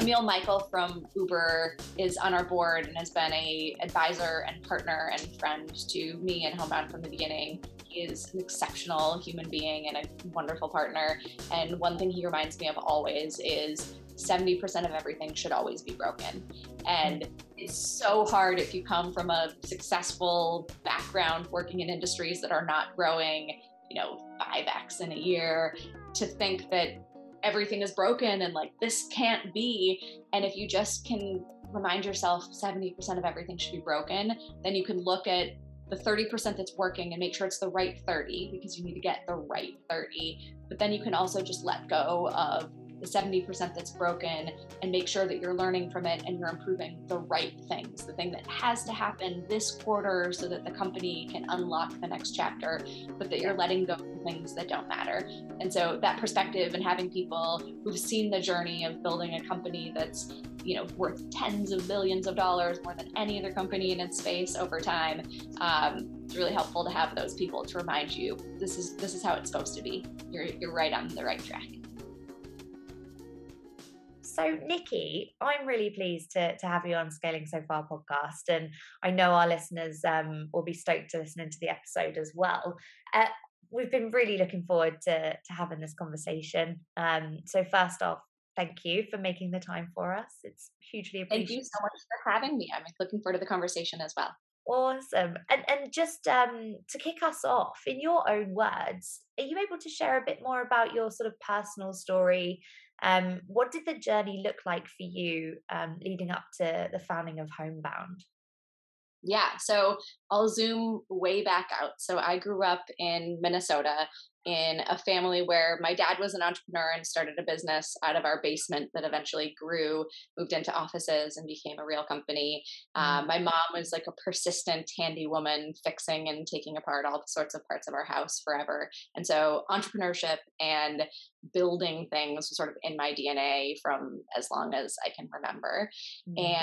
Emil Michael from Uber is on our board and has been a advisor and partner and friend to me and Homebound from the beginning. He is an exceptional human being and a wonderful partner. And one thing he reminds me of always is 70% of everything should always be broken. And it's so hard if you come from a successful background working in industries that are not growing, you know, 5x in a year to think that everything is broken and like this can't be. And if you just can remind yourself 70% of everything should be broken, then you can look at the 30% that's working and make sure it's the right 30 because you need to get the right 30. But then you can also just let go of the 70% that's broken and make sure that you're learning from it and you're improving the right things, the thing that has to happen this quarter so that the company can unlock the next chapter, but that you're letting go of things that don't matter. And so that perspective and having people who've seen the journey of building a company that's you know worth tens of billions of dollars more than any other company in its space over time um, it's really helpful to have those people to remind you this is this is how it's supposed to be you're, you're right on the right track so, Nikki, I'm really pleased to, to have you on Scaling So Far podcast. And I know our listeners um, will be stoked to listen into the episode as well. Uh, we've been really looking forward to, to having this conversation. Um, so, first off, thank you for making the time for us. It's hugely appreciated. Thank you so much for having me. I'm looking forward to the conversation as well. Awesome. And and just um to kick us off, in your own words, are you able to share a bit more about your sort of personal story um, what did the journey look like for you um, leading up to the founding of Homebound? Yeah, so I'll zoom way back out. So I grew up in Minnesota in a family where my dad was an entrepreneur and started a business out of our basement that eventually grew, moved into offices, and became a real company. Mm-hmm. my mom was like a persistent, handy woman, fixing and taking apart all sorts of parts of our house forever. And so entrepreneurship and building things was sort of in my DNA from as long as I can remember. Mm-hmm.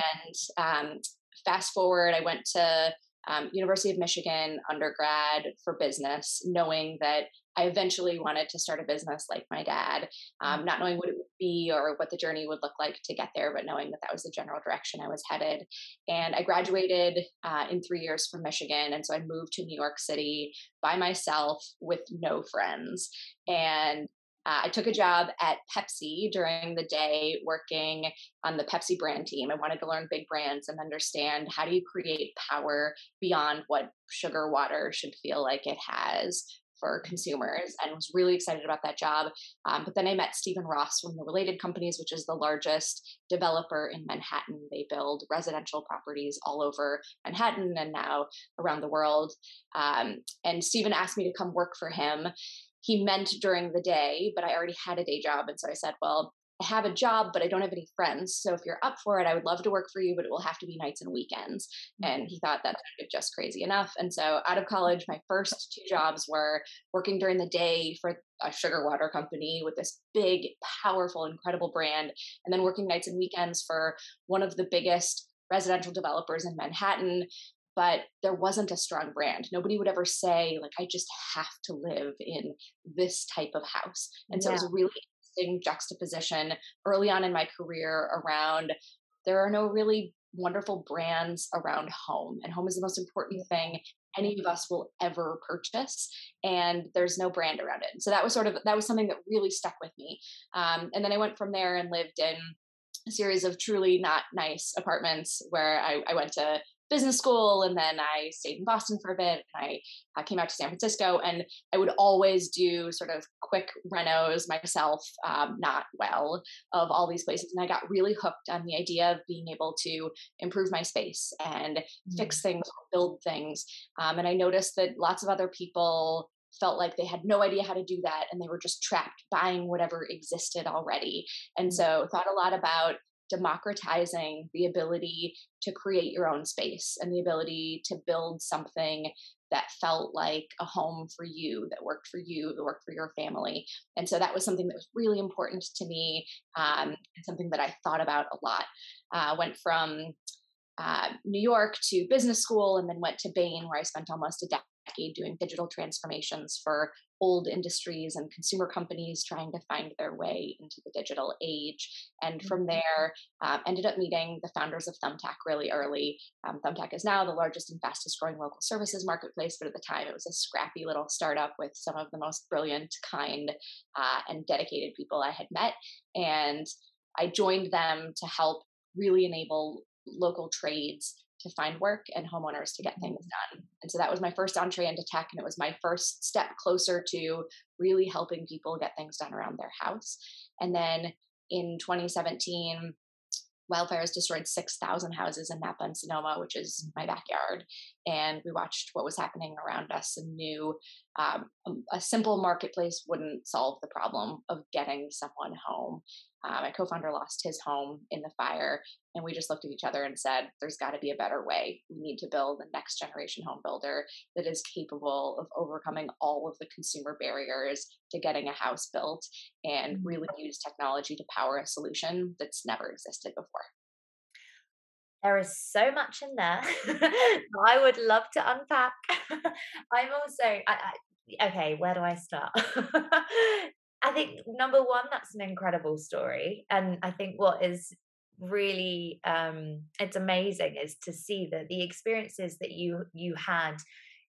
And um, fast forward, I went to um, University of Michigan undergrad for business, knowing that I eventually wanted to start a business like my dad, um, not knowing what it would be or what the journey would look like to get there, but knowing that that was the general direction I was headed. And I graduated uh, in three years from Michigan. And so I moved to New York City by myself with no friends. And uh, I took a job at Pepsi during the day working on the Pepsi brand team. I wanted to learn big brands and understand how do you create power beyond what sugar water should feel like it has for consumers and was really excited about that job. Um, but then I met Stephen Ross from the Related Companies, which is the largest developer in Manhattan. They build residential properties all over Manhattan and now around the world. Um, and Stephen asked me to come work for him he meant during the day, but I already had a day job. And so I said, well, I have a job, but I don't have any friends. So if you're up for it, I would love to work for you, but it will have to be nights and weekends. And he thought that just crazy enough. And so out of college, my first two jobs were working during the day for a sugar water company with this big, powerful, incredible brand, and then working nights and weekends for one of the biggest residential developers in Manhattan but there wasn't a strong brand. Nobody would ever say, like, I just have to live in this type of house. And so yeah. it was a really interesting juxtaposition early on in my career around there are no really wonderful brands around home, and home is the most important thing any of us will ever purchase and there's no brand around it so that was sort of that was something that really stuck with me um, and then i went from there and lived in a series of truly not nice apartments where I, I, went to business school and then I stayed in Boston for a bit and I, I came out to San Francisco and I would always do sort of quick renos myself, um, not well, of all these places. And I got really hooked on the idea of being able to improve my space and mm-hmm. fix things, build things. Um, and I noticed that lots of other people felt like they had no idea how to do that and they were just trapped buying whatever existed already. And mm. so thought a lot about democratizing the ability to create your own space and the ability to build something that felt like a home for you, that worked for you, that worked for your family. And so that was something that was really important to me um, and something that I thought about a lot. Uh, went from uh, New York to business school and then went to Bain, where I spent almost a decade doing digital transformations for old industries and consumer companies trying to find their way into the digital age. And from mm-hmm. there, um, ended up meeting the founders of Thumbtack really early. Um, Thumbtack is now the largest and fastest growing local services marketplace, but at the time it was a scrappy little startup with some of the most brilliant, kind, uh, and dedicated people I had met. And I joined them to help really enable local trades to find work and homeowners to get things mm-hmm. done. And so that was my first entree into tech, and it was my first step closer to really helping people get things done around their house. And then in 2017, wildfires destroyed 6,000 houses in Napa and Sonoma, which is mm-hmm. my backyard. And we watched what was happening around us and knew um, a simple marketplace wouldn't solve the problem of getting someone home. Uh, my co-founder lost his home in the fire, and we just looked at each other and said, "There's got to be a better way. We need to build a next generation home builder that is capable of overcoming all of the consumer barriers to getting a house built, and mm-hmm. really use technology to power a solution that's never existed before." There is so much in there. I would love to unpack. I'm also I, I, okay. Where do I start? I think number one, that's an incredible story. And I think what is really um it's amazing is to see that the experiences that you you had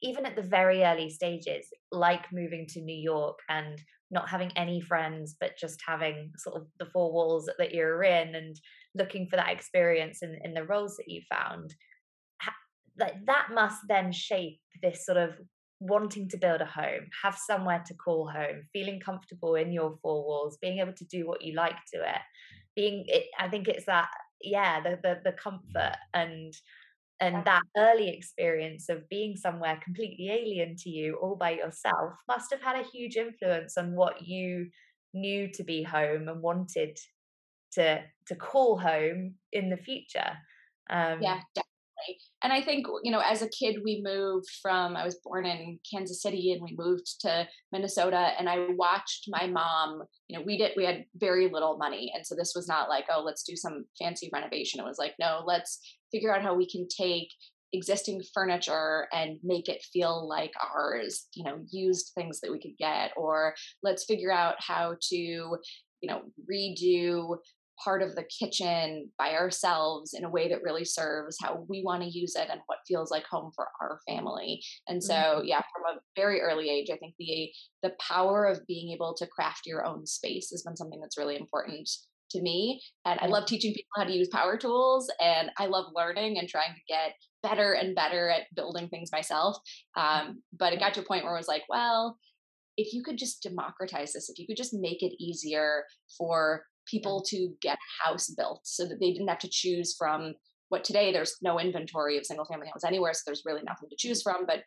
even at the very early stages like moving to new york and not having any friends but just having sort of the four walls that you're in and looking for that experience in, in the roles that you found like that must then shape this sort of wanting to build a home, have somewhere to call home, feeling comfortable in your four walls, being able to do what you like to it, being it, I think it's that yeah, the the, the comfort and and that early experience of being somewhere completely alien to you all by yourself must have had a huge influence on what you knew to be home and wanted to to call home in the future. Um, yeah and I think, you know, as a kid, we moved from, I was born in Kansas City and we moved to Minnesota. And I watched my mom, you know, we did, we had very little money. And so this was not like, oh, let's do some fancy renovation. It was like, no, let's figure out how we can take existing furniture and make it feel like ours, you know, used things that we could get, or let's figure out how to, you know, redo part of the kitchen by ourselves in a way that really serves how we want to use it and what feels like home for our family. And so, mm-hmm. yeah, from a very early age, I think the the power of being able to craft your own space has been something that's really important to me. And I love teaching people how to use power tools, and I love learning and trying to get better and better at building things myself. Um, but it got to a point where I was like, well, if you could just democratize this, if you could just make it easier for people to get a house built so that they didn't have to choose from what today there's no inventory of single family homes anywhere so there's really nothing to choose from but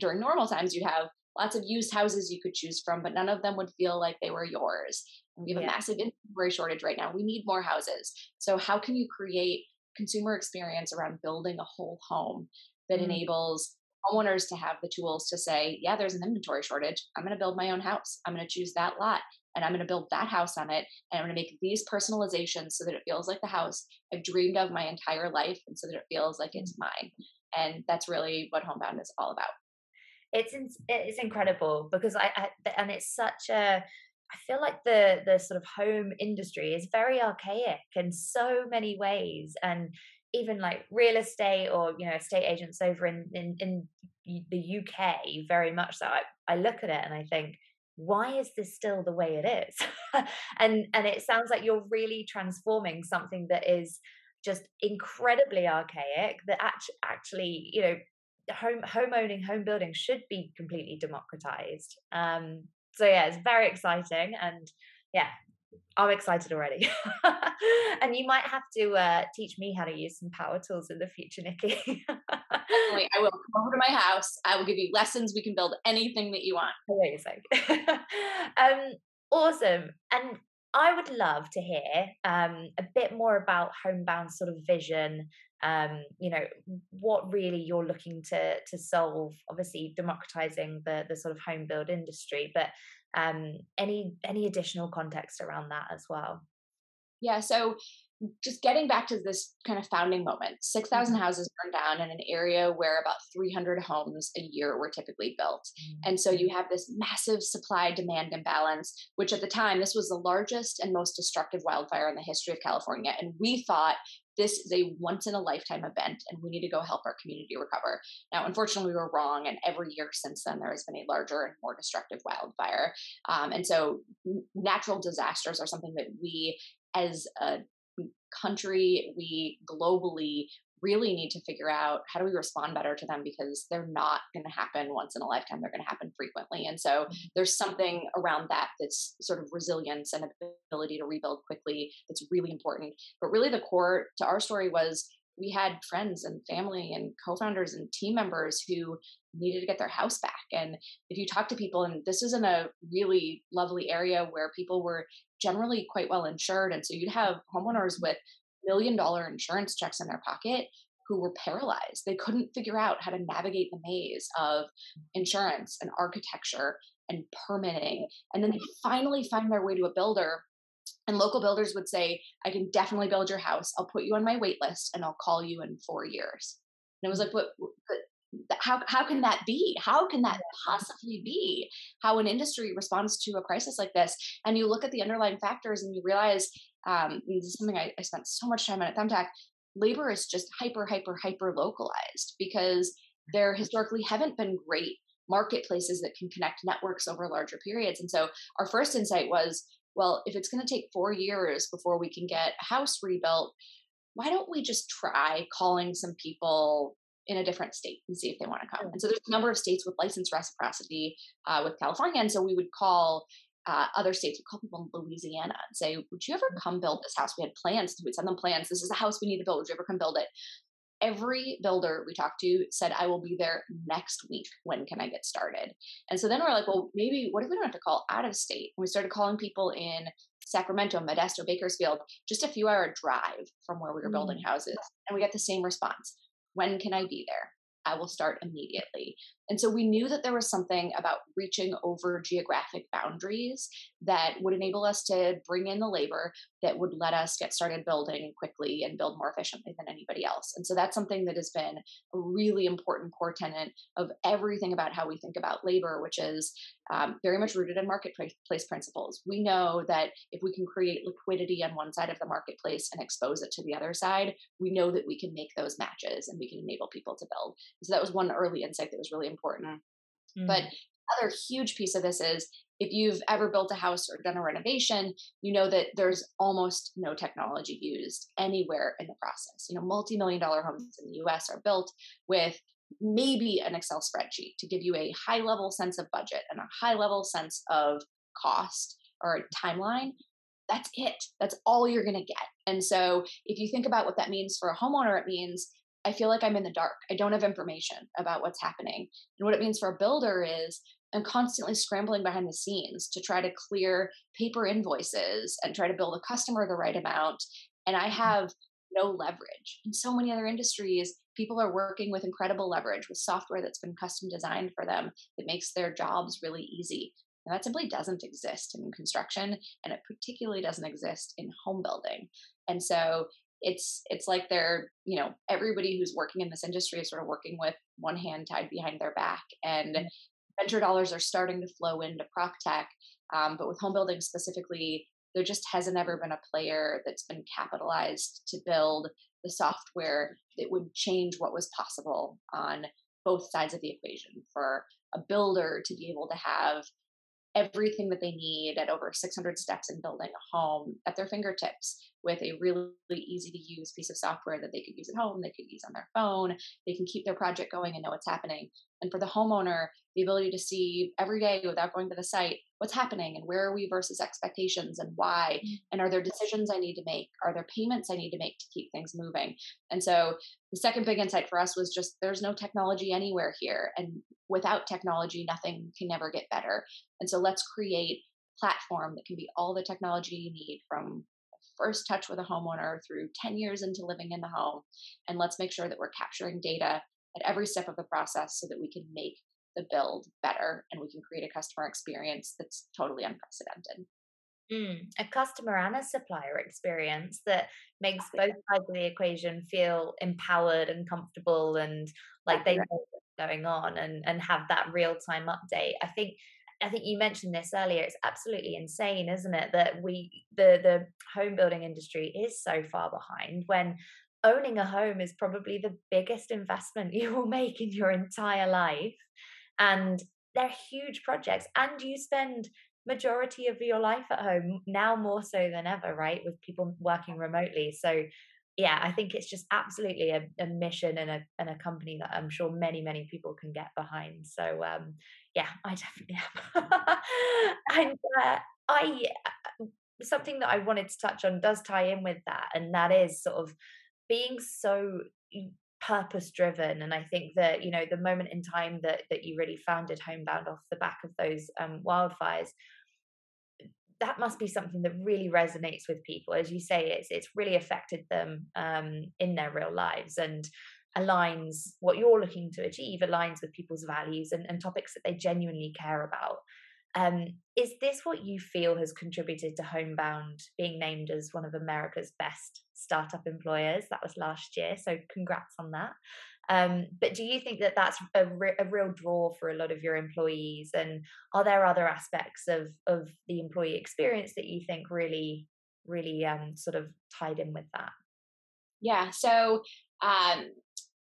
during normal times you'd have lots of used houses you could choose from but none of them would feel like they were yours. And we have yeah. a massive inventory shortage right now. We need more houses. So how can you create consumer experience around building a whole home that mm-hmm. enables homeowners to have the tools to say yeah there's an inventory shortage. I'm going to build my own house. I'm going to choose that lot and I'm going to build that house on it. And I'm going to make these personalizations so that it feels like the house I've dreamed of my entire life and so that it feels like it's mm-hmm. mine. And that's really what Homebound is all about. It's it's incredible because I, I and it's such a I feel like the the sort of home industry is very archaic in so many ways, and even like real estate or you know estate agents over in in, in the UK very much so. I, I look at it and I think why is this still the way it is and and it sounds like you're really transforming something that is just incredibly archaic that actually actually you know home home owning home building should be completely democratized um so yeah it's very exciting and yeah I'm excited already. and you might have to uh, teach me how to use some power tools in the future, Nikki. Definitely. I will come over to my house. I will give you lessons. We can build anything that you want. Amazing. um, awesome. And I would love to hear um, a bit more about Homebound sort of vision. Um, you know what really you're looking to to solve. Obviously, democratizing the the sort of home build industry, but um, any any additional context around that as well yeah so just getting back to this kind of founding moment 6,000 mm-hmm. houses burned down in an area where about 300 homes a year were typically built. Mm-hmm. And so you have this massive supply demand imbalance, which at the time, this was the largest and most destructive wildfire in the history of California. And we thought this is a once in a lifetime event and we need to go help our community recover. Now, unfortunately, we were wrong. And every year since then, there has been a larger and more destructive wildfire. Um, and so natural disasters are something that we as a country, we globally really need to figure out how do we respond better to them because they're not going to happen once in a lifetime they're going to happen frequently and so mm-hmm. there's something around that that's sort of resilience and ability to rebuild quickly that's really important but really the core to our story was we had friends and family and co-founders and team members who needed to get their house back and if you talk to people and this is in a really lovely area where people were generally quite well insured. And so you'd have homeowners with million dollar insurance checks in their pocket who were paralyzed. They couldn't figure out how to navigate the maze of insurance and architecture and permitting. And then they finally find their way to a builder. And local builders would say, I can definitely build your house. I'll put you on my wait list and I'll call you in four years. And it was like, but, but how how can that be? How can that possibly be how an industry responds to a crisis like this? And you look at the underlying factors and you realize um, this is something I, I spent so much time on at thumbtack labor is just hyper hyper hyper localized because there historically haven't been great marketplaces that can connect networks over larger periods. And so our first insight was well if it's going to take four years before we can get a house rebuilt why don't we just try calling some people in a different state and see if they want to come. And so there's a number of states with license reciprocity uh, with California. And so we would call uh, other states, we call people in Louisiana and say, Would you ever come build this house? We had plans. We'd send them plans. This is a house we need to build. Would you ever come build it? Every builder we talked to said, I will be there next week. When can I get started? And so then we're like, Well, maybe what if we don't have to call out of state? And we started calling people in Sacramento, Modesto, Bakersfield, just a few hour drive from where we were building mm. houses. And we got the same response when can I be there? I will start immediately. And so we knew that there was something about reaching over geographic boundaries that would enable us to bring in the labor that would let us get started building quickly and build more efficiently than anybody else. And so that's something that has been a really important core tenet of everything about how we think about labor, which is um, very much rooted in marketplace principles. We know that if we can create liquidity on one side of the marketplace and expose it to the other side, we know that we can make those matches and we can enable people to build. So that was one early insight that was really important. Mm-hmm. But other huge piece of this is if you've ever built a house or done a renovation, you know that there's almost no technology used anywhere in the process. You know, multi-million dollar homes in the US are built with maybe an Excel spreadsheet to give you a high level sense of budget and a high level sense of cost or timeline. That's it. That's all you're going to get. And so if you think about what that means for a homeowner, it means I feel like I'm in the dark. I don't have information about what's happening. And what it means for a builder is I'm constantly scrambling behind the scenes to try to clear paper invoices and try to bill a customer the right amount. And I mm. have no leverage. In so many other industries, people are working with incredible leverage with software that's been custom designed for them that makes their jobs really easy. And that simply doesn't exist in construction, and it particularly doesn't exist in home building. And so it's it's like they're you know everybody who's working in this industry is sort of working with one hand tied behind their back and mm-hmm. venture dollars are starting to flow into prop tech um, but with home building specifically there just hasn't ever been a player that's been capitalized to build the software that would change what was possible on both sides of the equation for a builder to be able to have everything that they need at over 600 steps in building a home at their fingertips with a really easy to use piece of software that they could use at home, they could use on their phone, they can keep their project going and know what's happening. And for the homeowner, the ability to see every day without going to the site what's happening and where are we versus expectations and why mm. and are there decisions i need to make are there payments i need to make to keep things moving and so the second big insight for us was just there's no technology anywhere here and without technology nothing can never get better and so let's create platform that can be all the technology you need from first touch with a homeowner through 10 years into living in the home. And let's make sure that we're capturing data at every step of the process so that we can make the build better and we can create a customer experience that's totally unprecedented. Mm, a customer and a supplier experience that makes both sides of the equation feel empowered and comfortable and like they know what's going on and, and have that real time update. I think I think you mentioned this earlier. It's absolutely insane, isn't it, that we the the home building industry is so far behind when owning a home is probably the biggest investment you will make in your entire life. And they're huge projects and you spend majority of your life at home now more so than ever right with people working remotely so yeah i think it's just absolutely a, a mission and a, and a company that i'm sure many many people can get behind so um yeah i definitely am and uh, i uh, something that i wanted to touch on does tie in with that and that is sort of being so purpose driven and i think that you know the moment in time that that you really founded homebound off the back of those um, wildfires that must be something that really resonates with people. As you say it's it's really affected them um, in their real lives and aligns what you're looking to achieve aligns with people's values and, and topics that they genuinely care about um, is this what you feel has contributed to homebound being named as one of america's best startup employers that was last year so congrats on that um, but do you think that that's a, re- a real draw for a lot of your employees? And are there other aspects of of the employee experience that you think really, really um, sort of tied in with that? Yeah. So um,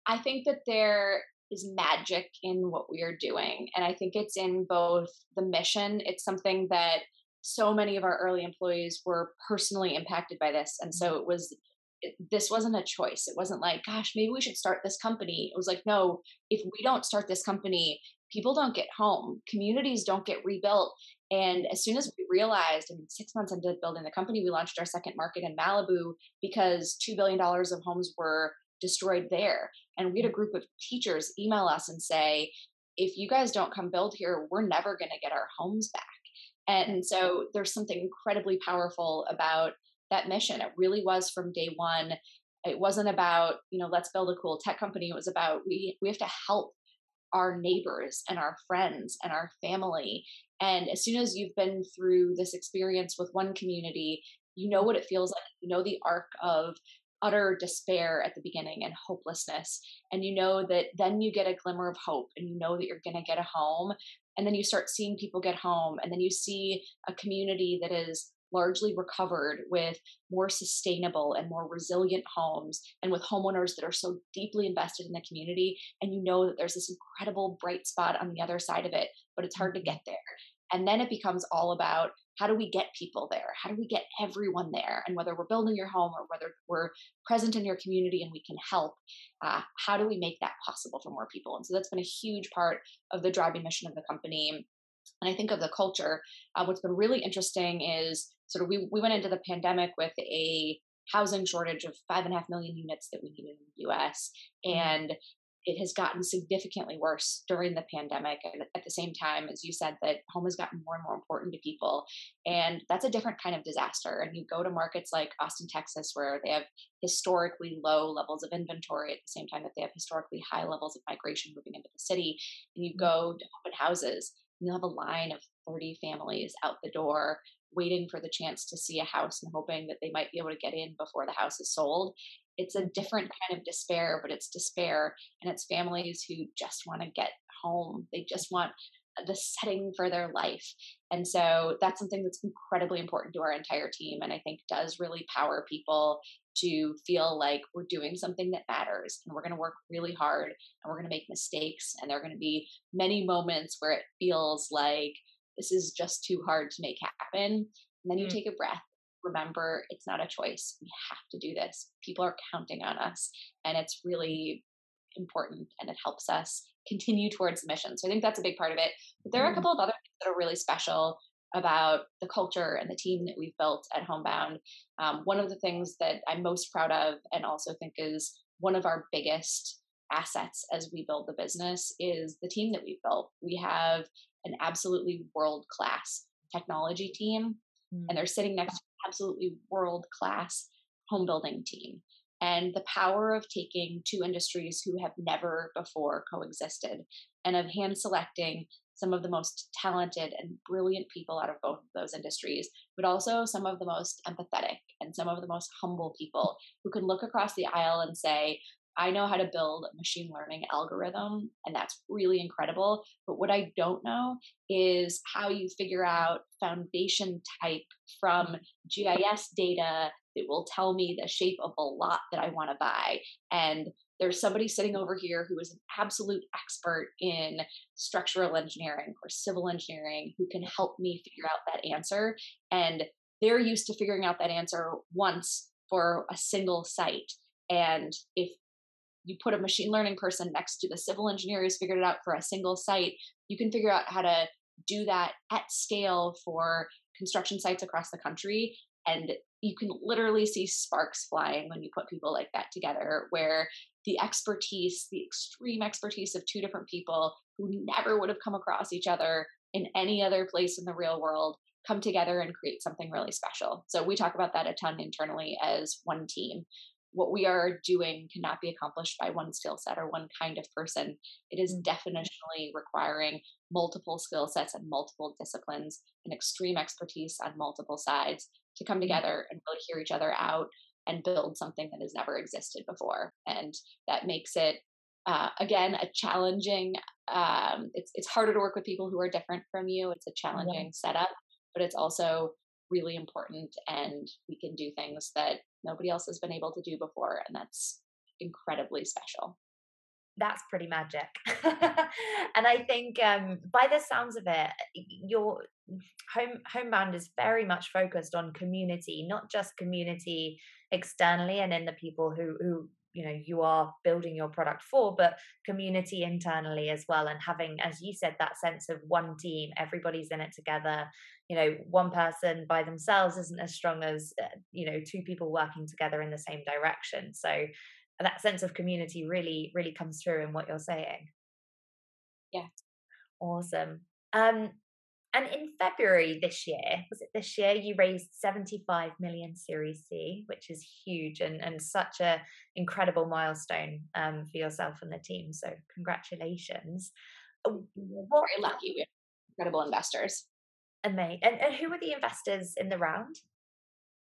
I think that there is magic in what we are doing, and I think it's in both the mission. It's something that so many of our early employees were personally impacted by this, and mm-hmm. so it was this wasn't a choice. It wasn't like, gosh, maybe we should start this company. It was like, no, if we don't start this company, people don't get home, communities don't get rebuilt. And as soon as we realized, I mean, six months into building the company, we launched our second market in Malibu because $2 billion of homes were destroyed there. And we had a group of teachers email us and say, if you guys don't come build here, we're never going to get our homes back. And so there's something incredibly powerful about that mission. It really was from day one. It wasn't about, you know, let's build a cool tech company. It was about we we have to help our neighbors and our friends and our family. And as soon as you've been through this experience with one community, you know what it feels like. You know the arc of utter despair at the beginning and hopelessness. And you know that then you get a glimmer of hope and you know that you're going to get a home. And then you start seeing people get home. And then you see a community that is largely recovered with more sustainable and more resilient homes and with homeowners that are so deeply invested in the community and you know that there's this incredible bright spot on the other side of it but it's hard to mm-hmm. get there and then it becomes all about how do we get people there how do we get everyone there and whether we're building your home or whether we're present in your community and we can help uh, how do we make that possible for more people and so that's been a huge part of the driving mission of the company and I think of the culture, uh, what's been really interesting is sort of we, we went into the pandemic with a housing shortage of five and a half million units that we needed in the US. Mm-hmm. And it has gotten significantly worse during the pandemic. And at the same time, as you said, that home has gotten more and more important to people. And that's a different kind of disaster. And you go to markets like Austin, Texas, where they have historically low levels of inventory at the same time that they have historically high levels of migration moving into the city. And you mm-hmm. go to open houses and you'll have a line of 30 families out the door waiting for the chance to see a house and hoping that they might be able to get in before the house is sold. It's a different kind of despair, but it's despair and it's families who just want to get home. They just want the setting for their life. And so that's something that's incredibly important to our entire team and I think does really power people to feel like we're doing something that matters and we're going to work really hard and we're going to make mistakes and there are going to be many moments where it feels like this is just too hard to make happen and then you mm. take a breath remember it's not a choice we have to do this people are counting on us and it's really important and it helps us continue towards the mission so i think that's a big part of it but there are a mm. couple of other things that are really special about the culture and the team that we've built at Homebound. Um, one of the things that I'm most proud of and also think is one of our biggest assets as we build the business is the team that we've built. We have an absolutely world class technology team, mm. and they're sitting next to absolutely world class home building team. And the power of taking two industries who have never before coexisted and of hand selecting some of the most talented and brilliant people out of both of those industries, but also some of the most empathetic and some of the most humble people who can look across the aisle and say, I know how to build a machine learning algorithm, and that's really incredible. But what I don't know is how you figure out foundation type from GIS data that will tell me the shape of a lot that I want to buy. And there's somebody sitting over here who is an absolute expert in structural engineering or civil engineering who can help me figure out that answer. And they're used to figuring out that answer once for a single site. And if you put a machine learning person next to the civil engineer who's figured it out for a single site, you can figure out how to do that at scale for construction sites across the country. And you can literally see sparks flying when you put people like that together, where the expertise, the extreme expertise of two different people who never would have come across each other in any other place in the real world come together and create something really special. So we talk about that a ton internally as one team what we are doing cannot be accomplished by one skill set or one kind of person. It is mm. definitionally requiring multiple skill sets and multiple disciplines and extreme expertise on multiple sides to come mm. together and really hear each other out and build something that has never existed before. And that makes it, uh, again, a challenging. Um, it's it's harder to work with people who are different from you. It's a challenging yeah. setup, but it's also really important and we can do things that nobody else has been able to do before and that's incredibly special. That's pretty magic. And i think um, by the sounds of it your home homebound is very much focused on community not just community externally and in the people who who you know you are building your product for but community internally as well and having as you said that sense of one team everybody's in it together. You know one person by themselves isn't as strong as uh, you know two people working together in the same direction. So that sense of community really really comes through in what you're saying. Yeah. Awesome. Um and in February this year, was it this year, you raised 75 million Series C, which is huge and, and such a incredible milestone um, for yourself and the team. So congratulations. Uh, what, Very lucky. We have incredible investors. Amazing. And, and who were the investors in the round?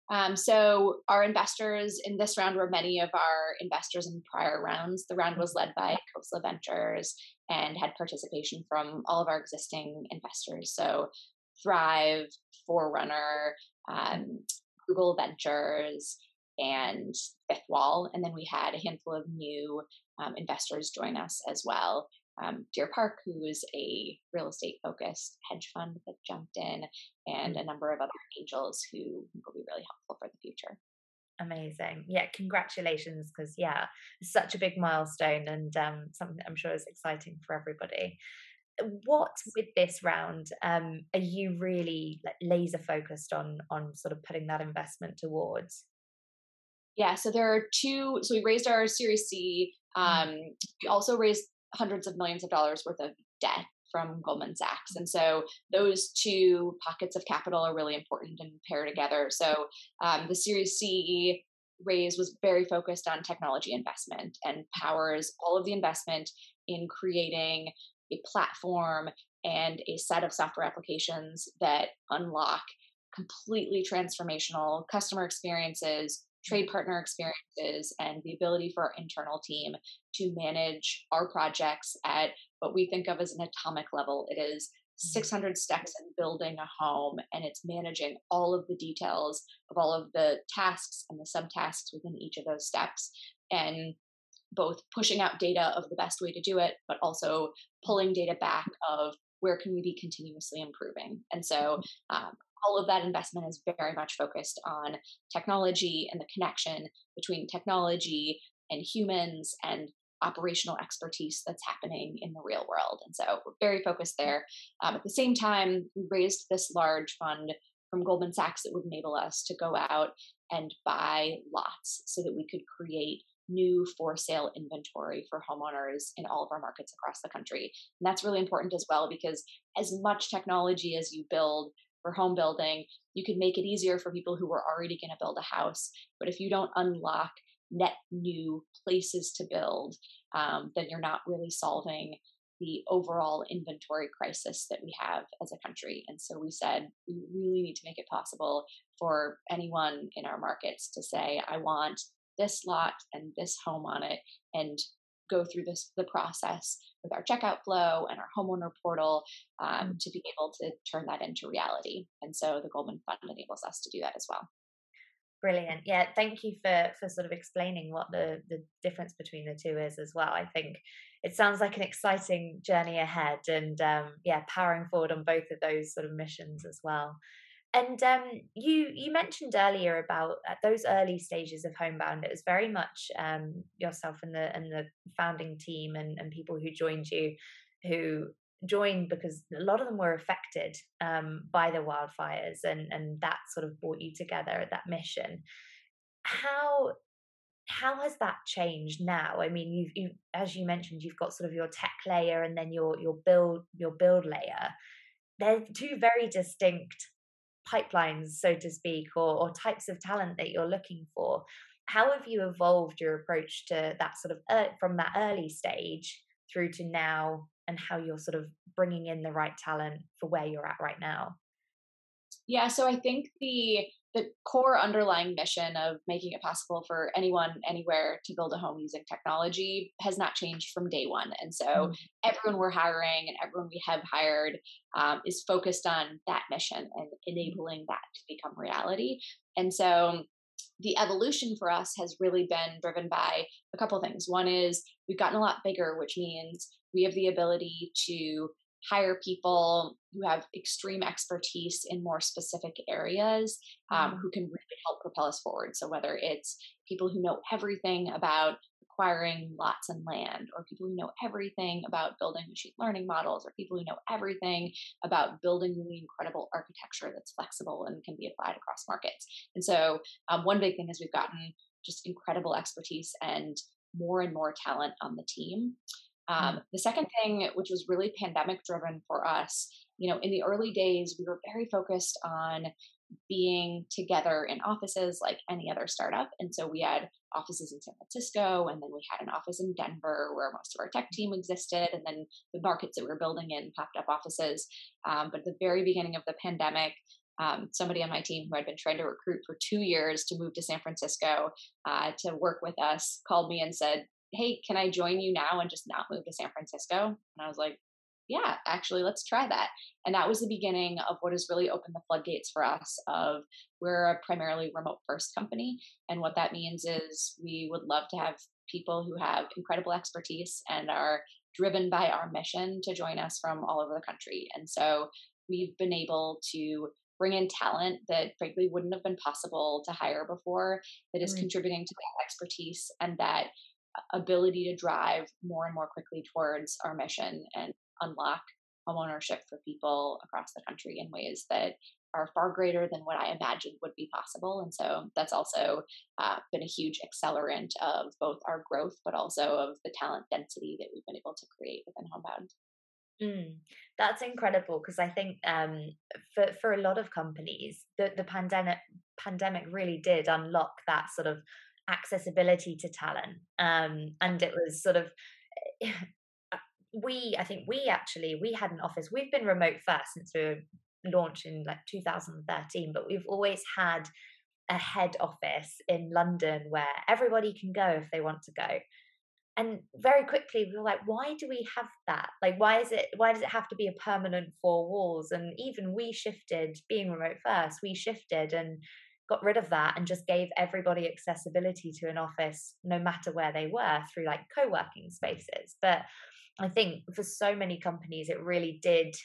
Um, so our investors in this round were many of our investors in prior rounds. The round was led by Khosla Ventures and had participation from all of our existing investors. So Thrive, Forerunner, um, Google Ventures, and Fifth Wall. And then we had a handful of new um, investors join us as well um, Deer Park, who is a real estate focused hedge fund that jumped in, and mm. a number of other angels who will be really helpful for the future. Amazing. Yeah, congratulations, because yeah, such a big milestone and um, something I'm sure is exciting for everybody. What with this round um, are you really like, laser focused on on sort of putting that investment towards? Yeah, so there are two. So we raised our Series C. Mm. Um, we also raised hundreds of millions of dollars worth of debt from Goldman Sachs. And so those two pockets of capital are really important and pair together. So um, the Series C raise was very focused on technology investment and powers all of the investment in creating a platform and a set of software applications that unlock completely transformational customer experiences trade partner experiences and the ability for our internal team to manage our projects at what we think of as an atomic level. It is mm-hmm. 600 steps in building a home, and it's managing all of the details of all of the tasks and the subtasks within each of those steps, and both pushing out data of the best way to do it, but also pulling data back of where can we be continuously improving. And so um, all of that investment is very much focused on technology and the connection between technology and humans and operational expertise that's happening in the real world. And so we're very focused there. Um, at the same time, we raised this large fund from Goldman Sachs that would enable us to go out and buy lots so that we could create new for sale inventory for homeowners in all of our markets across the country. And that's really important as well because as much technology as you build for home building, you can make it easier for people who are already going to build a house. But if you don't unlock net new places to build, um, then you're not really solving the overall inventory crisis that we have as a country. And so we said we really need to make it possible for anyone in our markets to say, I want this lot and this home on it, and go through this the process with our checkout flow and our homeowner portal um, mm-hmm. to be able to turn that into reality. And so the Goldman Fund enables us to do that as well. Brilliant. Yeah, thank you for for sort of explaining what the the difference between the two is as well. I think it sounds like an exciting journey ahead, and um, yeah, powering forward on both of those sort of missions as well. And um, you you mentioned earlier about at those early stages of Homebound, it was very much um, yourself and the and the founding team and, and people who joined you who joined because a lot of them were affected um, by the wildfires and and that sort of brought you together at that mission. How how has that changed now? I mean you've you as you mentioned you've got sort of your tech layer and then your your build your build layer. They're two very distinct pipelines so to speak or, or types of talent that you're looking for how have you evolved your approach to that sort of uh, from that early stage through to now and how you're sort of bringing in the right talent for where you're at right now? Yeah so i think the the core underlying mission of making it possible for anyone anywhere to build a home using technology has not changed from day one and so mm-hmm. everyone we're hiring and everyone we have hired um, is focused on that mission and enabling that to become reality and so the evolution for us has really been driven by a couple things. One is we've gotten a lot bigger, which means we have the ability to hire people who have extreme expertise in more specific areas um, mm-hmm. who can really help propel us forward. So, whether it's people who know everything about acquiring lots and land, or people who know everything about building machine learning models, or people who know everything about building really incredible architecture that's flexible and can be applied across markets. And so, um, one big thing is we've gotten just incredible expertise and more and more talent on the team. Um, mm. the second thing, which was really pandemic driven for us, you know, in the early days, we were very focused on being together in offices like any other startup. And so we had offices in San Francisco, and then we had an office in Denver where most of our tech team existed. And then the markets that we were building in popped up offices. Um, but at the very beginning of the pandemic, um, somebody on my team who had been trying to recruit for two years to move to San Francisco uh, to work with us called me and said, Hey, can I join you now and just not move to San Francisco? And I was like, yeah, actually, let's try that. And that was the beginning of what has really opened the floodgates for us of we're a primarily remote first company. And what that means is we would love to have people who have incredible expertise and are driven by our mission to join us from all over the country. And so we've been able to bring in talent that frankly wouldn't have been possible to hire before that is mm. contributing to that expertise and that ability to drive more and more quickly towards our mission and unlock homeownership for people across the country in ways that are far greater than what I imagined would be possible. And so that's also uh, been a huge accelerant of both our growth, but also of the talent density that we've been able to create within Homebound. Mm, that's incredible because I think um, for for a lot of companies, the the pandemic pandemic really did unlock that sort of accessibility to talent, um, and it was sort of eh, eh, uh, we i think we actually we had an office we've been remote first since we were launched in like 2013 but we've always had a head office in london where everybody can go if they want to go. And very quickly we were like why do we have that? Like why is it why does it have to be a permanent four walls? And even we shifted being remote first we shifted and got rid of that and just gave everybody accessibility to an office no matter where they were through like co-working spaces but I think for so many companies, it really did,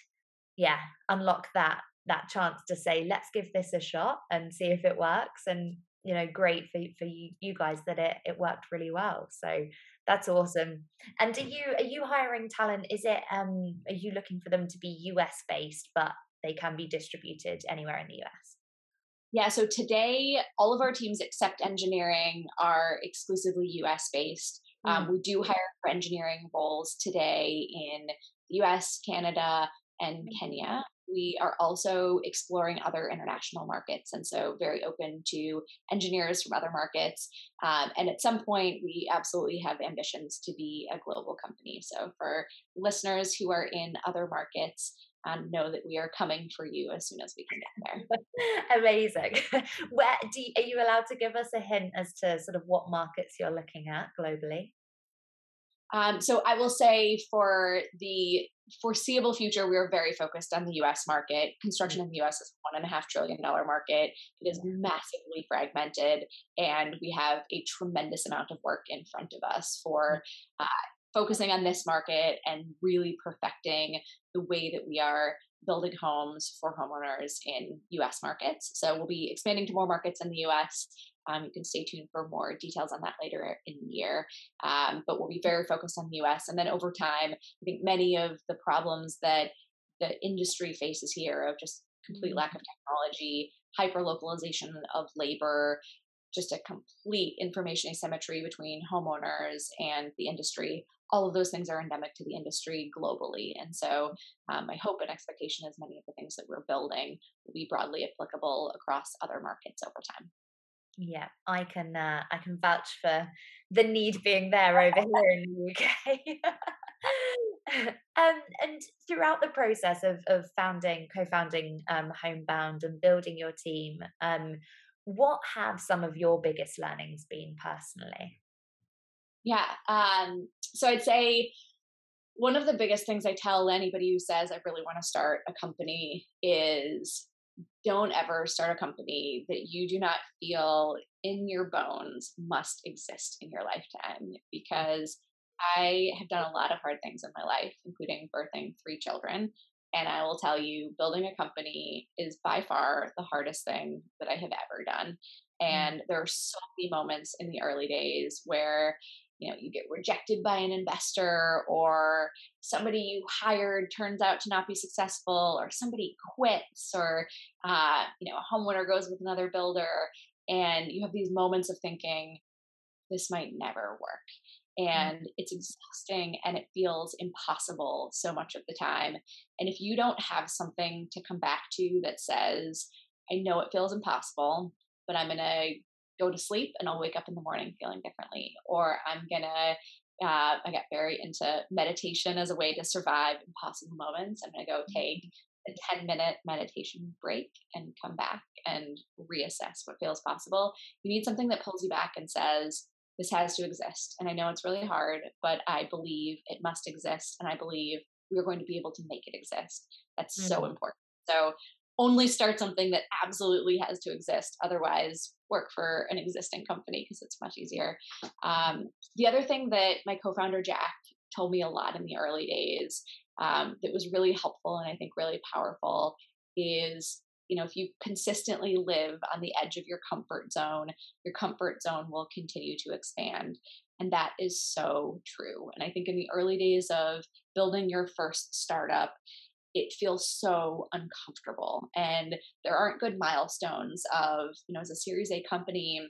yeah, unlock that that chance to say, let's give this a shot and see if it works. And you know, great for for you you guys that it it worked really well. So that's awesome. And are you are you hiring talent? Is it um are you looking for them to be US based, but they can be distributed anywhere in the US? Yeah, so today all of our teams except engineering are exclusively US based. Um, mm-hmm. we do hire for engineering roles today in the US, Canada, and. Kenya. we are also exploring other international markets. And so, very open to engineers from other markets. Um, and at some point, we absolutely have ambitions to be a global company. So, for listeners who are in other markets, and know that we are coming for you as soon as we can get there. Amazing. Where do you, are you allowed to give us a hint as to sort of what markets you're looking at globally? Um, so I will say for the foreseeable future, we are very focused on the U.S. market. Construction in the U.S. is one and a half trillion dollar market. It is massively fragmented, and we have a tremendous amount of work in front of us for uh, focusing on this market and really perfecting the way that we are building homes for homeowners in US markets. So we'll be expanding to more markets in the US. Um, you can stay tuned for more details on that later in the year. Um, but we'll be very focused on the US. And then over time, I think many of the problems that the industry faces here of just complete mm-hmm. lack of technology, hyper localization of labor, just a complete information asymmetry between homeowners and the industry all of those things are endemic to the industry globally. And so, um, my hope and expectation is many of the things that we're building will be broadly applicable across other markets over time. Yeah, I can uh, I can vouch for the need being there over here in the UK. um, and throughout the process of of founding, co-founding um, Homebound and building your team, um, what have some of your biggest learnings been personally? Yeah. Um, so I'd say one of the biggest things I tell anybody who says I really want to start a company is don't ever start a company that you do not feel in your bones must exist in your lifetime because I have done a lot of hard things in my life, including birthing three children. And I will tell you, building a company is by far the hardest thing that I have ever done. Mm. And there are so many moments in the early days where you know you get rejected by an investor or somebody you hired turns out to not be successful or somebody quits or uh, you know a homeowner goes with another builder and you have these moments of thinking this might never work mm. and mm-hmm. it's exhausting and it feels impossible so much of the time and if you don't have something to come back to that says i know it feels impossible but i'm going to go to sleep and I'll wake up in the morning feeling differently. Or I'm gonna uh, I get very into meditation as a way to survive impossible moments. I'm gonna go take a 10 minute meditation break and come back and reassess what feels possible. You need something that pulls you back and says, this has to exist. And I know it's really hard, but I believe it must exist. And I believe we're going to be able to make it exist. That's mm-hmm. so important. So only start something that absolutely has to exist. Otherwise, work for an existing company because it's much easier. Um, the other thing that my co founder, Jack, told me a lot in the early days um, that was really helpful and I think really powerful is you know if you consistently live on the edge of your comfort zone your comfort zone will continue to expand and that is so true and i think in the early days of building your first startup it feels so uncomfortable and there aren't good milestones of you know as a series a company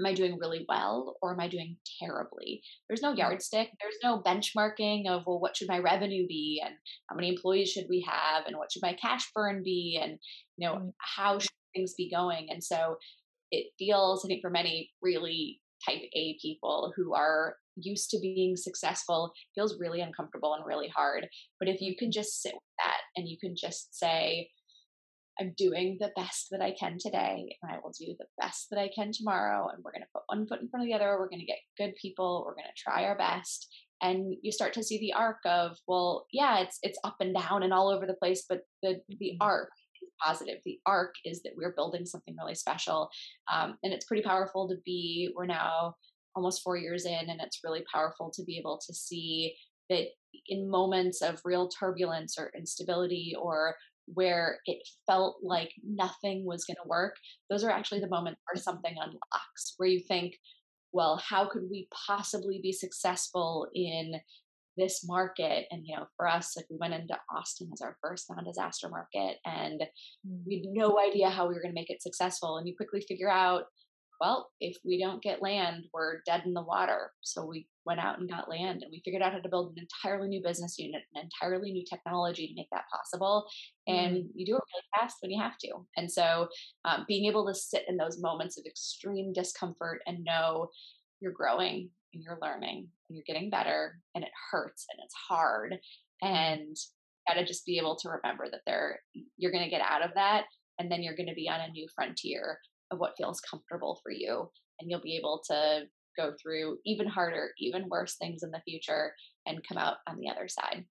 am i doing really well or am i doing terribly? There's no yardstick there's no benchmarking of well what should my revenue be and how many employees should we have and what should my cash burn be and you know how should things be going? And so it feels i think for many really type a people who are used to being successful feels really uncomfortable and really hard. But if you can just sit with that and you can just say, I'm doing the best that I can today, and I will do the best that I can tomorrow. And we're going to put one foot in front of the other. We're going to get good people. We're going to try our best. And you start to see the arc of, well, yeah, it's it's up and down and all over the place, but the the mm-hmm. arc is positive. The arc is that we're building something really special, um, and it's pretty powerful to be. We're now almost four years in, and it's really powerful to be able to see that in moments of real turbulence or instability or where it felt like nothing was going to work, those are actually the moments where something unlocks, where you think, well, how could we possibly be successful in this market? And, you know, for us, like we went into Austin as our first non disaster market and mm. we had no idea how we were going to make it successful. And you quickly figure out well, if we don't get land, we're dead in the water. So we went out and got land and we figured out how to build an entirely new business unit, an entirely new technology to make that possible. And mm. you do it really fast when you have to. And so um, being able to sit in those moments of extreme discomfort and know you're growing and you're learning and you're getting better and it hurts and it's hard mm. and got to just be able to remember that there you're going to get out of that and then you're going to be on a new frontier of what feels comfortable for you and you'll be able to go through even harder even worse things in the future and come out on the other side.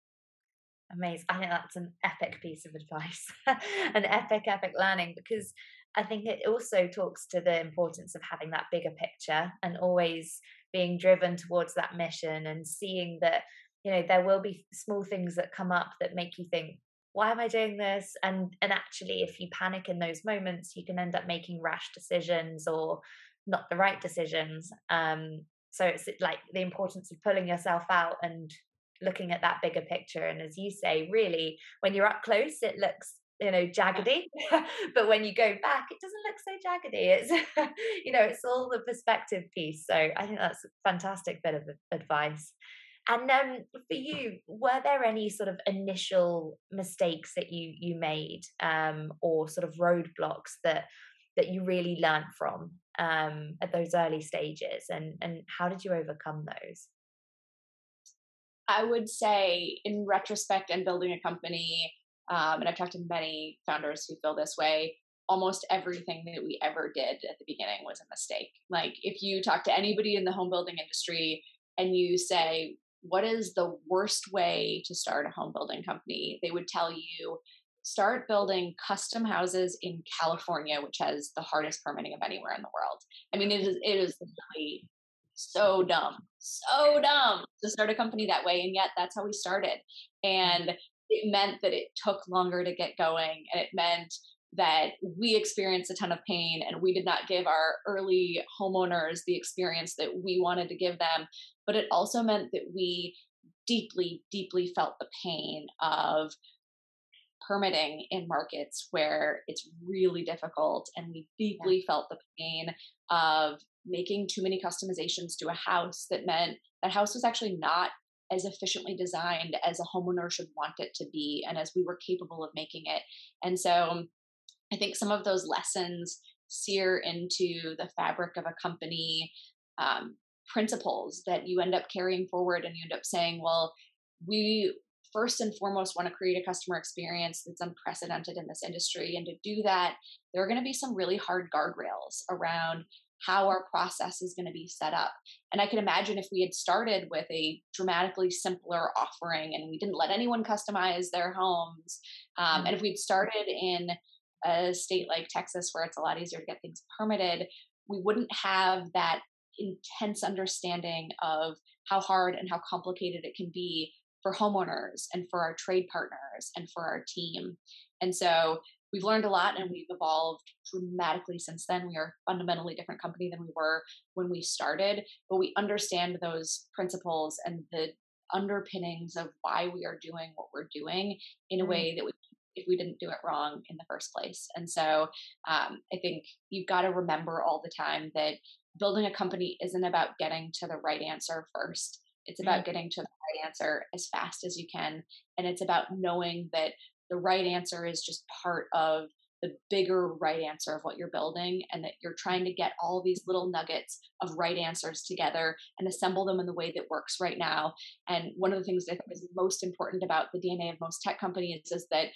Amazing. I think that's an epic piece of advice an epic epic learning because i think it also talks to the importance of having that bigger picture and always being driven towards that mission and seeing that you know there will be small things that come up that make you think why am i doing this? and and actually if you panic in those moments you can end up making rash decisions or not the right decisions um so it's like the importance of pulling yourself out and looking at that bigger picture and as you say really when you're up close it looks you know jaggedy but when you go back it doesn't look so jaggedy it's you know it's all the perspective piece so i think that's a fantastic bit of advice and um, for you, were there any sort of initial mistakes that you you made, um, or sort of roadblocks that that you really learned from um, at those early stages, and and how did you overcome those? I would say, in retrospect, and building a company, um, and I've talked to many founders who feel this way. Almost everything that we ever did at the beginning was a mistake. Like if you talk to anybody in the home building industry and you say, what is the worst way to start a home building company? They would tell you start building custom houses in California, which has the hardest permitting of anywhere in the world. I mean, it is it is really so dumb, so dumb to start a company that way, and yet that's how we started. And it meant that it took longer to get going, and it meant that we experienced a ton of pain and we did not give our early homeowners the experience that we wanted to give them but it also meant that we deeply, deeply felt the pain of permitting in markets where it's really difficult. And we deeply yeah. felt the pain of making too many customizations to a house that meant that house was actually not as efficiently designed as a homeowner should want it to be and as we were capable of making it. And so I think some of those lessons sear into the fabric of a company um, principles that you end up carrying forward and you end up saying, well, we first and foremost want to create a customer experience that's unprecedented in this industry. And to do that, there are going to be some really hard guardrails around how our process is going to be set up. And I can imagine if we had started with a dramatically simpler offering and we didn't let anyone customize their homes, um, and if we'd started in a state like Texas where it's a lot easier to get things permitted, we wouldn't have that intense understanding of how hard and how complicated it can be for homeowners and for our trade partners and for our team. And so we've learned a lot and we've evolved dramatically since then. We are a fundamentally different company than we were when we started, but we understand those principles and the underpinnings of why we are doing what we're doing in a mm. way that we if we didn't do it wrong in the first place. And so um, I think you've got to remember all the time that building a company isn't about getting to the right answer first. It's about mm-hmm. getting to the right answer as fast as you can. And it's about knowing that the right answer is just part of the bigger right answer of what you're building and that you're trying to get all these little nuggets of right answers together and assemble them in the way that works right now. And one of the things that is most important about the DNA of most tech companies is that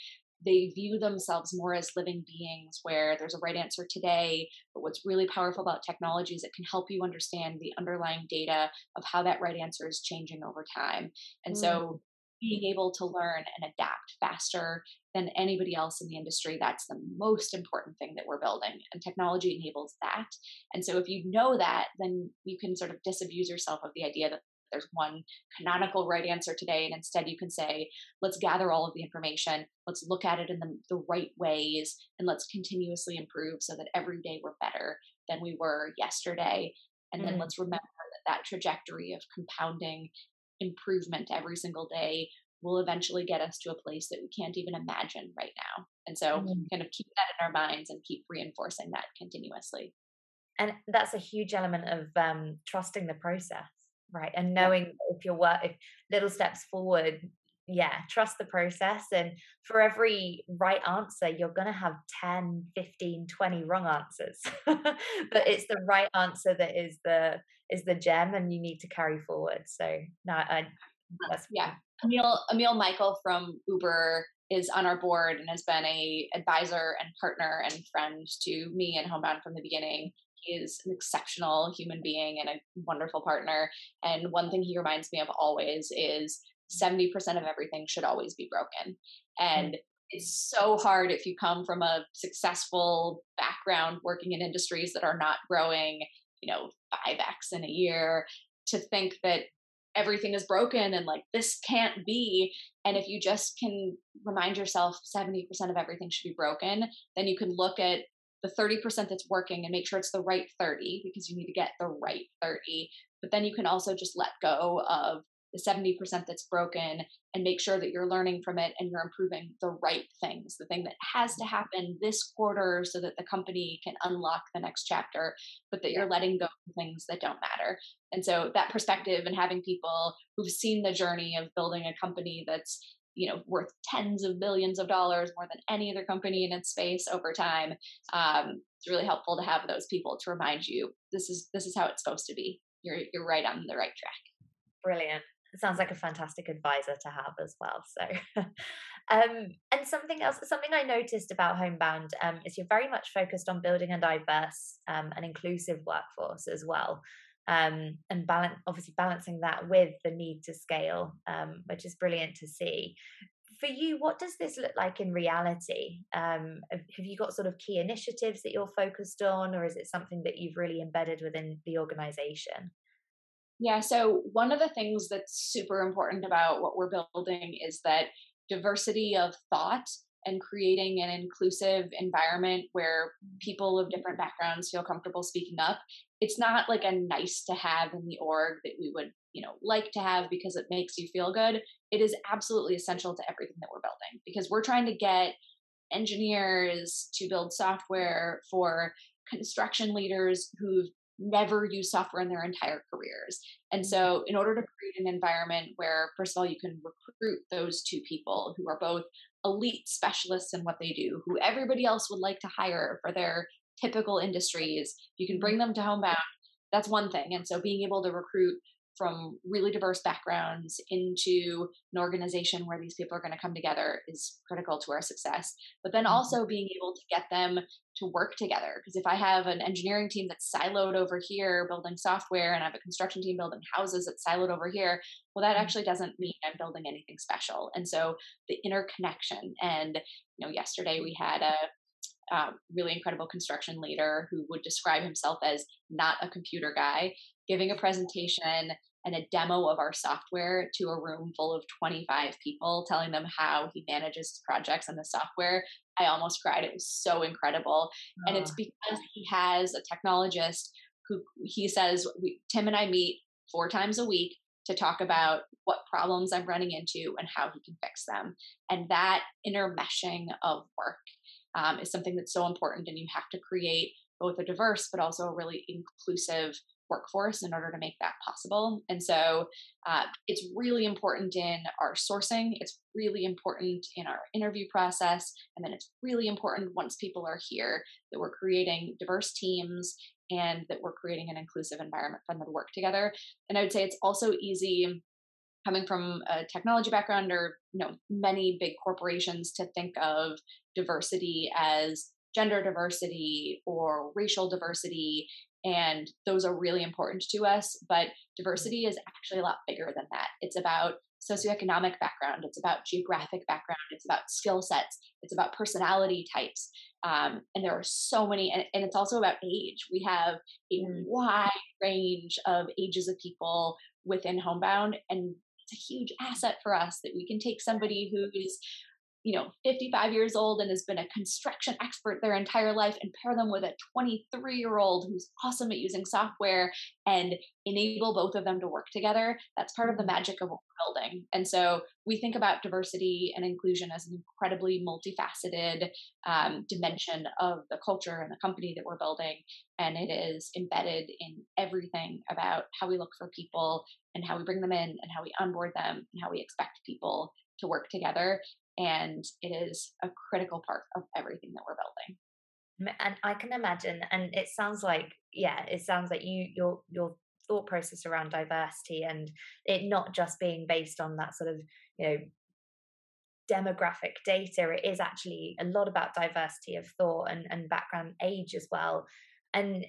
they view themselves more as living beings where there's a right answer today but what's really powerful about technology is it can help you understand the underlying data of how that right answer is changing over time. And mm. so being able to learn and adapt faster than anybody else in the industry that's the most important thing that we're building and technology enables that. And so if you know that then you can sort of disabuse yourself of the idea that there's one canonical right answer today and instead you can say let's gather all of the information let's look at it in the, the right ways and let's continuously improve so that every day we're better than we were yesterday and mm-hmm. then let's remember that that trajectory of compounding improvement every single day will eventually get us to a place that we can't even imagine right now and so mm-hmm. kind of keep that in our minds and keep reinforcing that continuously and that's a huge element of um, trusting the process right and knowing yeah. if you're work if little steps forward yeah trust the process and for every right answer you're going to have 10 15 20 wrong answers but it's the right answer that is the is the gem and you need to carry forward so no I, yeah emil emil michael from uber is on our board and has been a advisor and partner and friend to me and homebound from the beginning is an exceptional human being and a wonderful partner and one thing he reminds me of always is 70% of everything should always be broken. And mm. it's so hard if you come from a successful background working in industries that are not growing, you know, 5x in a year to think that everything is broken and like this can't be and if you just can remind yourself 70% of everything should be broken then you can look at the 30% that's working and make sure it's the right 30 because you need to get the right 30 but then you can also just let go of the 70% that's broken and make sure that you're learning from it and you're improving the right things, the thing that has to happen this quarter so that the company can unlock the next chapter, but that you're letting go of things that don't matter. And so that perspective and having people who've seen the journey of building a company that's you know worth tens of billions of dollars more than any other company in its space over time um, it's really helpful to have those people to remind you this is this is how it's supposed to be you're you're right on the right track brilliant it sounds like a fantastic advisor to have as well. So, um, and something else, something I noticed about Homebound um, is you're very much focused on building a diverse um, and inclusive workforce as well. Um, and balance, obviously balancing that with the need to scale, um, which is brilliant to see. For you, what does this look like in reality? Um, have you got sort of key initiatives that you're focused on, or is it something that you've really embedded within the organization? Yeah, so one of the things that's super important about what we're building is that diversity of thought and creating an inclusive environment where people of different backgrounds feel comfortable speaking up. It's not like a nice to have in the org that we would, you know, like to have because it makes you feel good. It is absolutely essential to everything that we're building because we're trying to get engineers to build software for construction leaders who've never used software in their entire careers. And mm-hmm. so, in order to create an environment where, first of all, you can recruit those two people who are both elite specialists in what they do, who everybody else would like to hire for their typical industries, you can bring mm-hmm. them to Homebound. That's one thing. And so, being able to recruit from really diverse backgrounds into an organization where these people are going to come together is critical to our success. But then mm-hmm. also being able to get them to work together. Because if I have an engineering team that's siloed over here building software and I have a construction team building houses that's siloed over here, well, that mm-hmm. actually doesn't mean I'm building anything special. And so the interconnection and, you know, yesterday we had a um, really incredible construction leader who would describe himself as not a computer guy, giving a presentation and a demo of our software to a room full of 25 people, telling them how he manages projects and the software. I almost cried. It was so incredible. Oh. And it's because he has a technologist who he says, we, Tim and I meet four times a week to talk about what problems I'm running into and how he can fix them. And that intermeshing of work um, is something that's so important. And you have to create both a diverse but also a really inclusive workforce in order to make that possible. And so uh, it's really important in our sourcing, it's really important in our interview process, and then it's really important once people are here that we're creating diverse teams and that we're creating an inclusive environment for them to work together. And I would say it's also easy coming from a technology background or you know many big corporations to think of diversity as gender diversity or racial diversity and those are really important to us but diversity is actually a lot bigger than that. It's about socioeconomic background it's about geographic background it's about skill sets it's about personality types um, and there are so many and, and, it's also about age. We have a mm. wide range of ages of people within homebound and it's a huge asset for us that we can take somebody who's you know 55 years old and has been a construction expert their entire life and pair them with a 23 year old who's awesome at using software and enable both of them to work together that's part of the magic of building and so we think about diversity and inclusion as an incredibly multifaceted um, dimension of the culture and the company that we're building and it is embedded in everything about how we look for people and how we bring them in and how we onboard them and how we expect people to work together and it is a critical part of everything that we're building. And i can imagine and it sounds like yeah it sounds like you your your thought process around diversity and it not just being based on that sort of you know demographic data it is actually a lot about diversity of thought and, and background age as well. And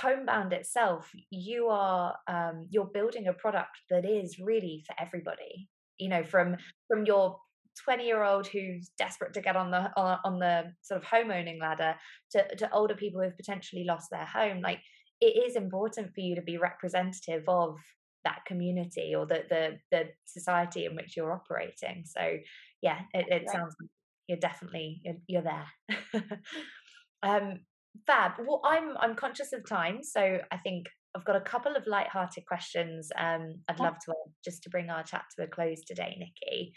homebound itself you are um, you're building a product that is really for everybody you know from from your 20 year old who's desperate to get on the on, on the sort of home owning ladder to, to older people who've potentially lost their home like it is important for you to be representative of that community or the the, the society in which you're operating so yeah it, it right. sounds like you're definitely you're, you're there um fab well i'm i'm conscious of time so i think I've got a couple of light-hearted questions um, I'd love to just to bring our chat to a close today, Nikki.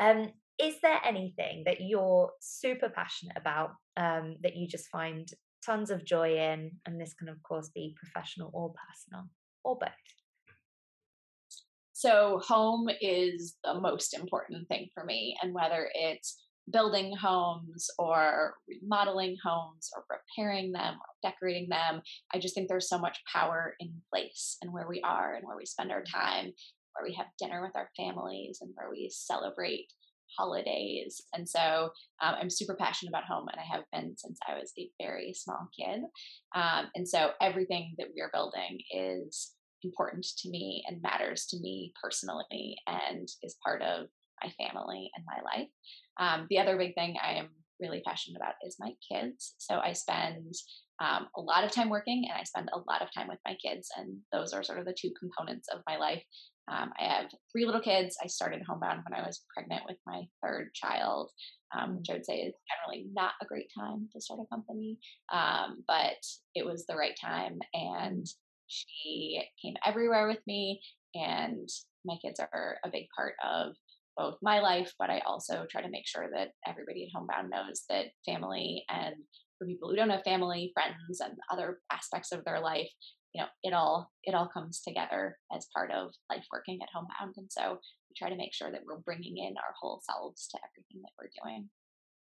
Um, is there anything that you're super passionate about um, that you just find tons of joy in? And this can, of course, be professional or personal or both. So, home is the most important thing for me. And whether it's building homes or remodeling homes or repairing them or decorating them, I just think there's so much power in place and where we are and where we spend our time, where we have dinner with our families and where we celebrate holidays. And so um, I'm super passionate about home, and I have been since I was a very small kid. Um, and so everything that we are building is important to me and matters to me personally and is part of my family and my life. Um, the other big thing I am really passionate about is my kids. So I spend um, a lot of time working and I spend a lot of time with my kids. And those are sort of the two components of my life um, I have three little kids. I started homebound when I was pregnant with my third child, um, which I would say is generally not a great time to start a company, um, but it was the right time. And she came everywhere with me, and my kids are a big part of both my life, but I also try to make sure that everybody at Homebound knows that family and for people who don't have family, friends, and other aspects of their life you know it all it all comes together as part of life working at homebound and so we try to make sure that we're bringing in our whole selves to everything that we're doing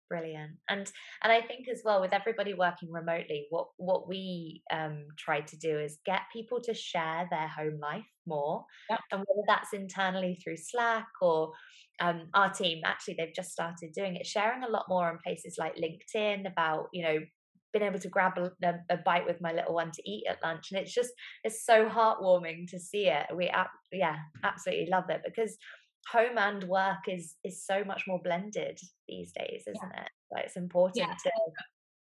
brilliant and and i think as well with everybody working remotely what what we um try to do is get people to share their home life more yep. and whether that's internally through slack or um, our team actually they've just started doing it sharing a lot more on places like linkedin about you know been able to grab a, a, bite with my little one to eat at lunch and it's just it's so heartwarming to see it we yeah absolutely love it because home and work is is so much more blended these days isn't yeah. it like it's important yeah. to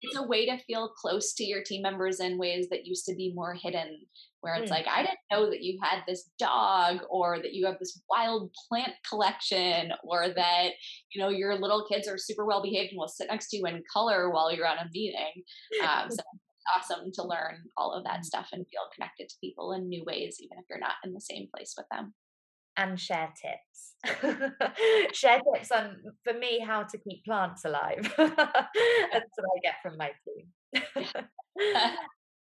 it's a way to feel close to your team members in ways that used to be more hidden where it's mm. like i didn't know that you had this dog or that you have this wild plant collection or that you know your little kids are super well behaved and will sit next to you and color while you're on a meeting um, so it's awesome to learn all of that mm. stuff and feel connected to people in new ways even if you're not in the same place with them and share tips. share tips on, for me, how to keep plants alive. That's what I get from my team.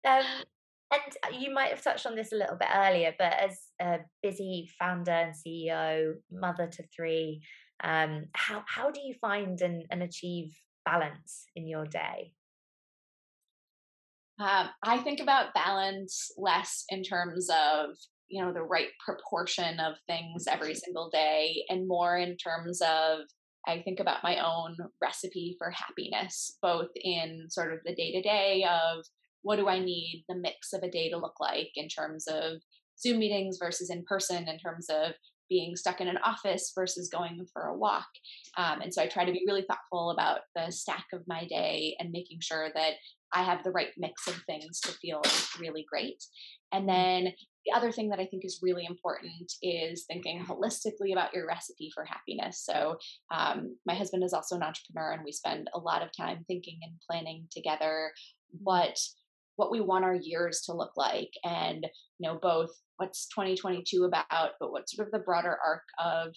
um, and you might have touched on this a little bit earlier, but as a busy founder and CEO, mother to three, um, how how do you find and, and achieve balance in your day? Um, I think about balance less in terms of you know the right proportion of things every single day and more in terms of I think about my own recipe for happiness, both in sort of the day to day of what do I need the mix of a day to look like in terms of Zoom meetings versus in person, in terms of being stuck in an office versus going for a walk. Um, and so I try to be really thoughtful about the stack of my day and making sure that I have the right mix of things to feel really great. And mm. then the other thing that I think is really important is thinking holistically about your recipe for happiness. So, um, my husband is also an entrepreneur, and we spend a lot of time thinking and planning together what what we want our years to look like and you know both what's 2022 about but what's sort of the broader arc of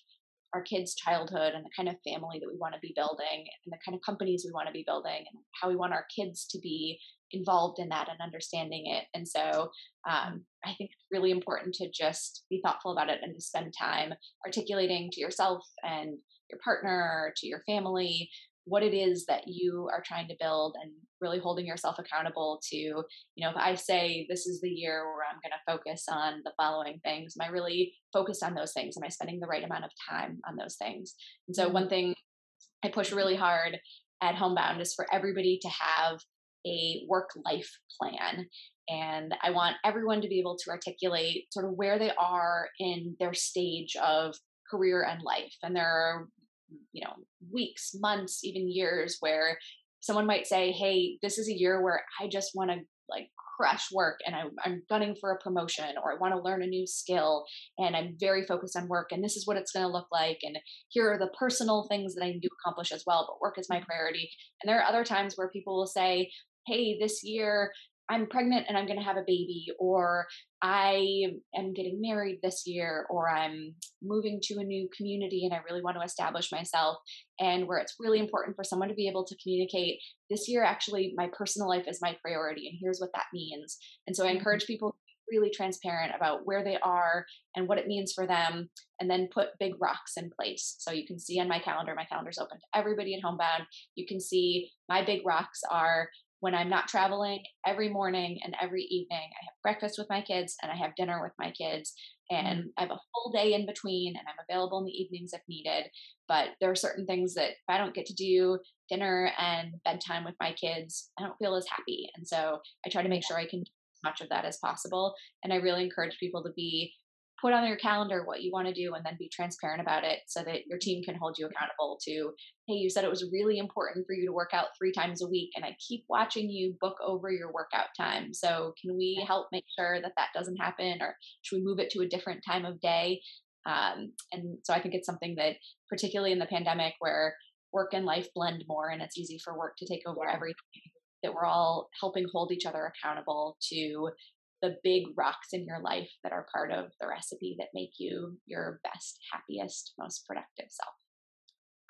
our kids' childhood and the kind of family that we want to be building and the kind of companies we want to be building and how we want our kids to be involved in that and understanding it. And so um, I think it's really important to just be thoughtful about it and to spend time articulating to yourself and your partner, to your family, what it is that you are trying to build and really holding yourself accountable to, you know, if I say this is the year where I'm going to focus on the following things, am I really focused on those things? Am I spending the right amount of time on those things? And so, mm-hmm. one thing I push really hard at Homebound is for everybody to have a work life plan. And I want everyone to be able to articulate sort of where they are in their stage of career and life. And there are, you know, weeks, months, even years where someone might say, Hey, this is a year where I just want to like crush work and I, I'm gunning for a promotion or I want to learn a new skill and I'm very focused on work and this is what it's going to look like. And here are the personal things that I need to accomplish as well, but work is my mm-hmm. priority. And there are other times where people will say, hey, this year I'm pregnant and I'm going to have a baby, or I am getting married this year, or I'm moving to a new community and I really want to establish myself. And where it's really important for someone to be able to communicate this year, actually, my personal life is my priority, and here's what that means. And so I mm-hmm. encourage people really transparent about where they are and what it means for them and then put big rocks in place so you can see on my calendar my calendar's open to everybody at homebound you can see my big rocks are when I'm not traveling every morning and every evening. I have breakfast with my kids and I have dinner with my kids. And mm-hmm. I have a full day in between and I'm available in the evenings if needed. But there are certain things that if I don't get to do dinner and bedtime with my kids, I don't feel as happy. And so I try to make sure I can do as much of that as possible. And I really encourage people to be put on your calendar what you want to do and then be transparent about it so that your team can hold you accountable to hey you said it was really important for you to work out three times a week and i keep watching you book over your workout time so can we help make sure that that doesn't happen or should we move it to a different time of day? Um, and so i think it's something that particularly in the pandemic where work and life blend more and it's easy for work to take over everything that we're all helping hold each other accountable to the big rocks in your life that are part of the recipe that make you your best, happiest, most productive self.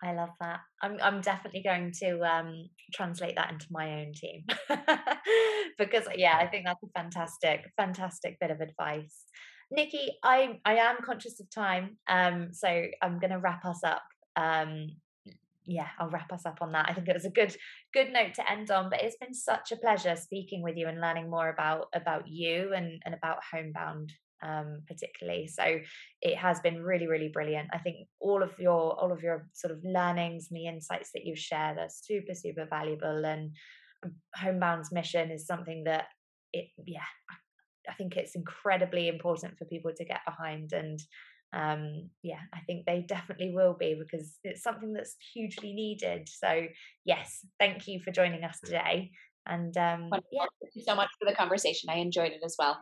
I love that. I'm I'm definitely going to um, translate that into my own team because yeah, I think that's a fantastic, fantastic bit of advice. Nikki, I I am conscious of time, um, so I'm going to wrap us up um, yeah, I'll wrap us up on that. I think it was a good good note to end on. But it's been such a pleasure speaking with you and learning more about about you and and about Homebound um, particularly. So it has been really really brilliant. I think all of your all of your sort of learnings and the insights that you've shared are super super valuable. And um, Homebound's mission is something that it yeah. I think it's incredibly important for people to get behind and um yeah i think they definitely will be because it's something that's hugely needed. So yes thank you for joining us today. And um yeah. Thank you so much for the conversation. I enjoyed it as well